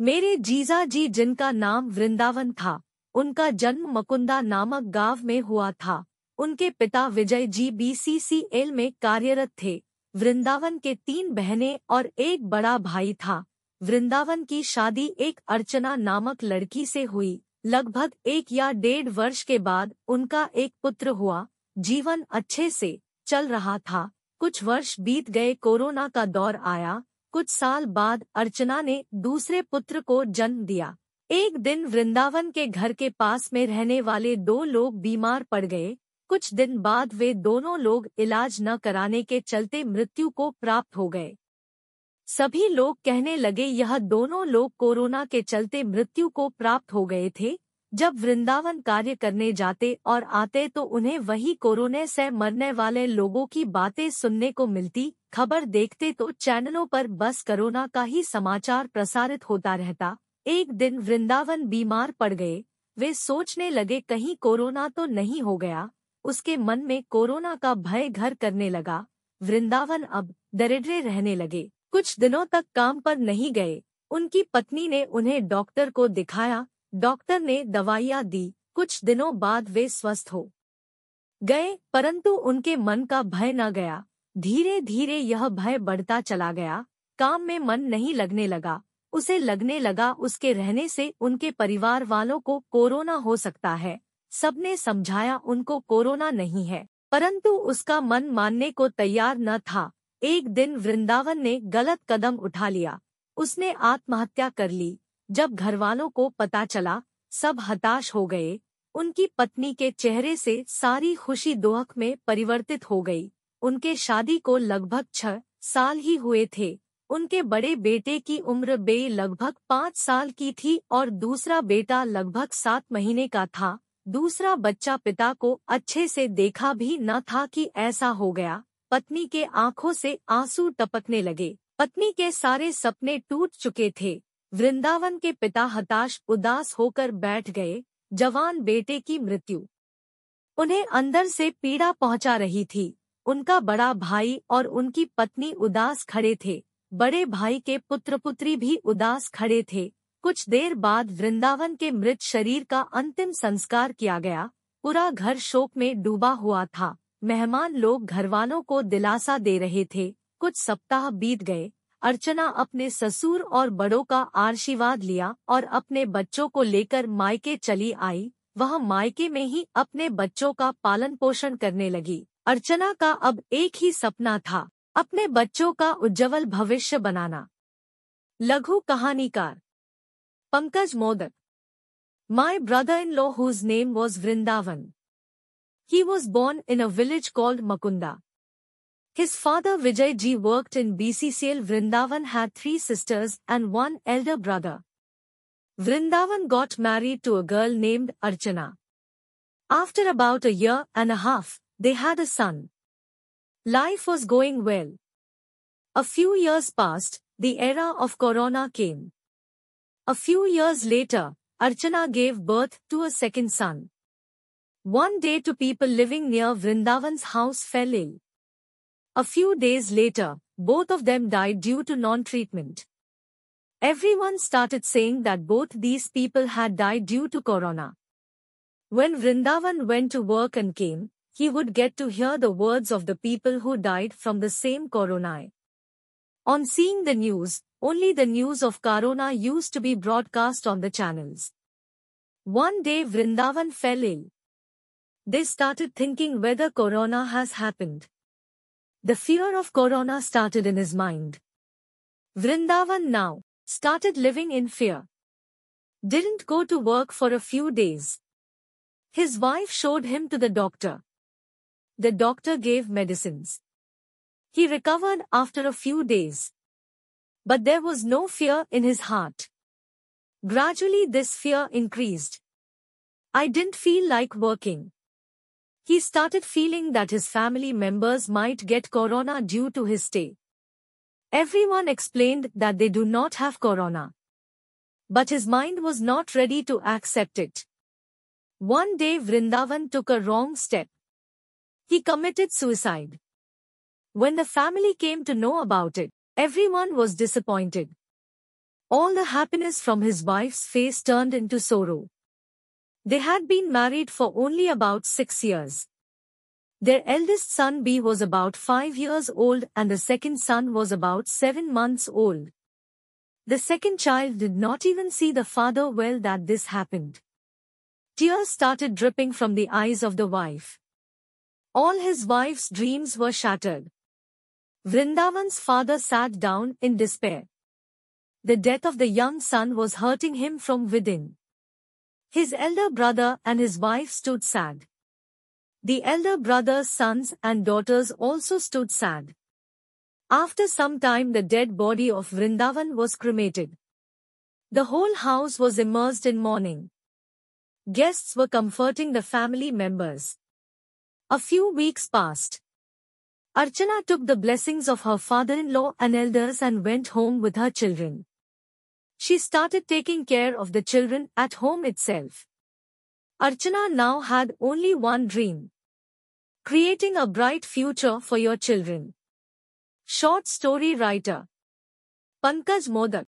मेरे जीजा जी जिनका नाम वृंदावन था, उनका जन्म मकुंदा नामक गाँव में हुआ था। उनके पिता विजय जी बीसीसीएल में कार्यरत थे। वृंदावन के तीन बहनें और एक बड़ा भाई था। वृंदावन की शादी एक अर्चना नामक लड़की से हुई। लगभग एक या डेढ़ वर्ष के बाद उनका एक पुत्र हुआ। जीवन अच्छे से चल रहा था। कुछ वर्ष बीत गए, कोरोना का दौर आया। कुछ साल बाद अर्चना ने दूसरे पुत्र को जन्म दिया। एक दिन वृंदावन के घर के पास में रहने वाले दो लोग बीमार पड़ गए। कुछ दिन बाद वे दोनों लोग इलाज न कराने के चलते मृत्यु को प्राप्त हो गए। सभी लोग कहने लगे, यह दोनों लोग कोरोना के चलते मृत्यु को प्राप्त हो गए थे। जब वृंदावन कार्य करने जाते और आते तो उन्हें वही कोरोना से मरने वाले लोगों की बातें सुनने को मिलती, खबर देखते तो चैनलों पर बस कोरोना का ही समाचार प्रसारित होता रहता। एक दिन वृंदावन बीमार पड़ गए। वे सोचने लगे, कहीं कोरोना तो नहीं हो गया? उसके मन में कोरोना का भय घर करने लगा। वृंदावन अब दरिद्रे रहने लगे। कुछ दिनों तक काम पर नहीं गए। उनकी पत्नी ने उन्हें डॉक्टर को दिखाया। डॉक्टर ने दवाइयाँ दी। कुछ दिनों बाद वे स्वस्थ हो गए, परंतु उनके मन का भय न गया। धीरे धीरे यह भय बढ़ता चला गया। काम में मन नहीं लगने लगा। उसे लगने लगा उसके रहने से उनके परिवार वालों को कोरोना हो सकता है। सबने समझाया उनको कोरोना नहीं है, परंतु उसका मन मानने को तैयार न था। एक दिन वृंदावन ने गलत कदम उठा लिया। उसने आत्महत्या कर ली। जब घरवालों को पता चला, सब हताश हो गए। उनकी पत्नी के चेहरे से सारी खुशी दोहक में परिवर्तित हो गई। उनके शादी को लगभग छह साल ही हुए थे। उनके बड़े बेटे की उम्र बे लगभग पाँच साल की थी और दूसरा बेटा लगभग सात महीने का था। दूसरा बच्चा पिता को अच्छे से देखा भी न था कि ऐसा हो गया। पत्नी के आँखों से आँसू टपकने लगे। पत्नी के सारे सपने टूट चुके थे। वृंदावन के पिता हताश उदास होकर बैठ गए, जवान बेटे की मृत्यु। उन्हें अंदर से पीड़ा पहुँचा रही थी। उनका बड़ा भाई और उनकी पत्नी उदास खड़े थे। बड़े भाई के पुत्र पुत्री भी उदास खड़े थे। कुछ देर बाद वृंदावन के मृत शरीर का अंतिम संस्कार किया गया। पूरा घर शोक में डूबा हुआ था। मेहमान लोग घरवालों को दिलासा दे रहे थे। कुछ सप्ताह बीत गए। अर्चना अपने ससुर और बड़ों का आशीर्वाद लिया और अपने बच्चों को लेकर मायके चली आई। वह मायके में ही अपने बच्चों का पालन पोषण करने लगी। अर्चना का अब एक ही सपना था, अपने बच्चों का उज्जवल भविष्य बनाना। लघु कहानीकार। Pankaj Modak. My brother in law whose name was Vrindavan he was born in a village called Makunda His father Vijay Ji worked in BCCL Vrindavan had three sisters and one elder brother. Vrindavan got married to a girl named Archana. After about a year and a half, they had a son. Life was going well. A few years passed, the era of Corona came. A few years later, Archana gave birth to a second son. One day two people living near Vrindavan's house fell ill. A few days later, both of them died due to non-treatment. Everyone started saying that both these people had died due to corona. When Vrindavan went to work and came, he would get to hear the words of the people who died from the same corona. On seeing the news, only the news of corona used to be broadcast on the channels. One day Vrindavan fell ill. They started thinking whether corona has happened. The fear of corona started in his mind. Vrindavan now started living in fear. Didn't go to work for a few days. His wife showed him to the doctor. The doctor gave medicines. He recovered after a few days. But there was no fear in his heart. Gradually this fear increased. I didn't feel like working. He started feeling that his family members might get corona due to his stay. Everyone explained that they do not have corona. But his mind was not ready to accept it. One day Vrindavan took a wrong step. He committed suicide. When the family came to know about it, everyone was disappointed. All the happiness from his wife's face turned into sorrow. They had been married for only about six years. Their eldest son B was about five years old and the second son was about seven months old. The second child did not even see the father well that this happened. Tears started dripping from the eyes of the wife. All his wife's dreams were shattered. Vrindavan's father sat down in despair. The death of the young son was hurting him from within. His elder brother and his wife stood sad. The elder brother's sons and daughters also stood sad. After some time the dead body of Vrindavan was cremated. The whole house was immersed in mourning. Guests were comforting the family members. A few weeks passed. Archana took the blessings of her father-in-law and elders and went home with her children. She started taking care of the children at home itself. Archana now had only one dream. Creating a bright future for your children. Short story writer. Pankaj Modak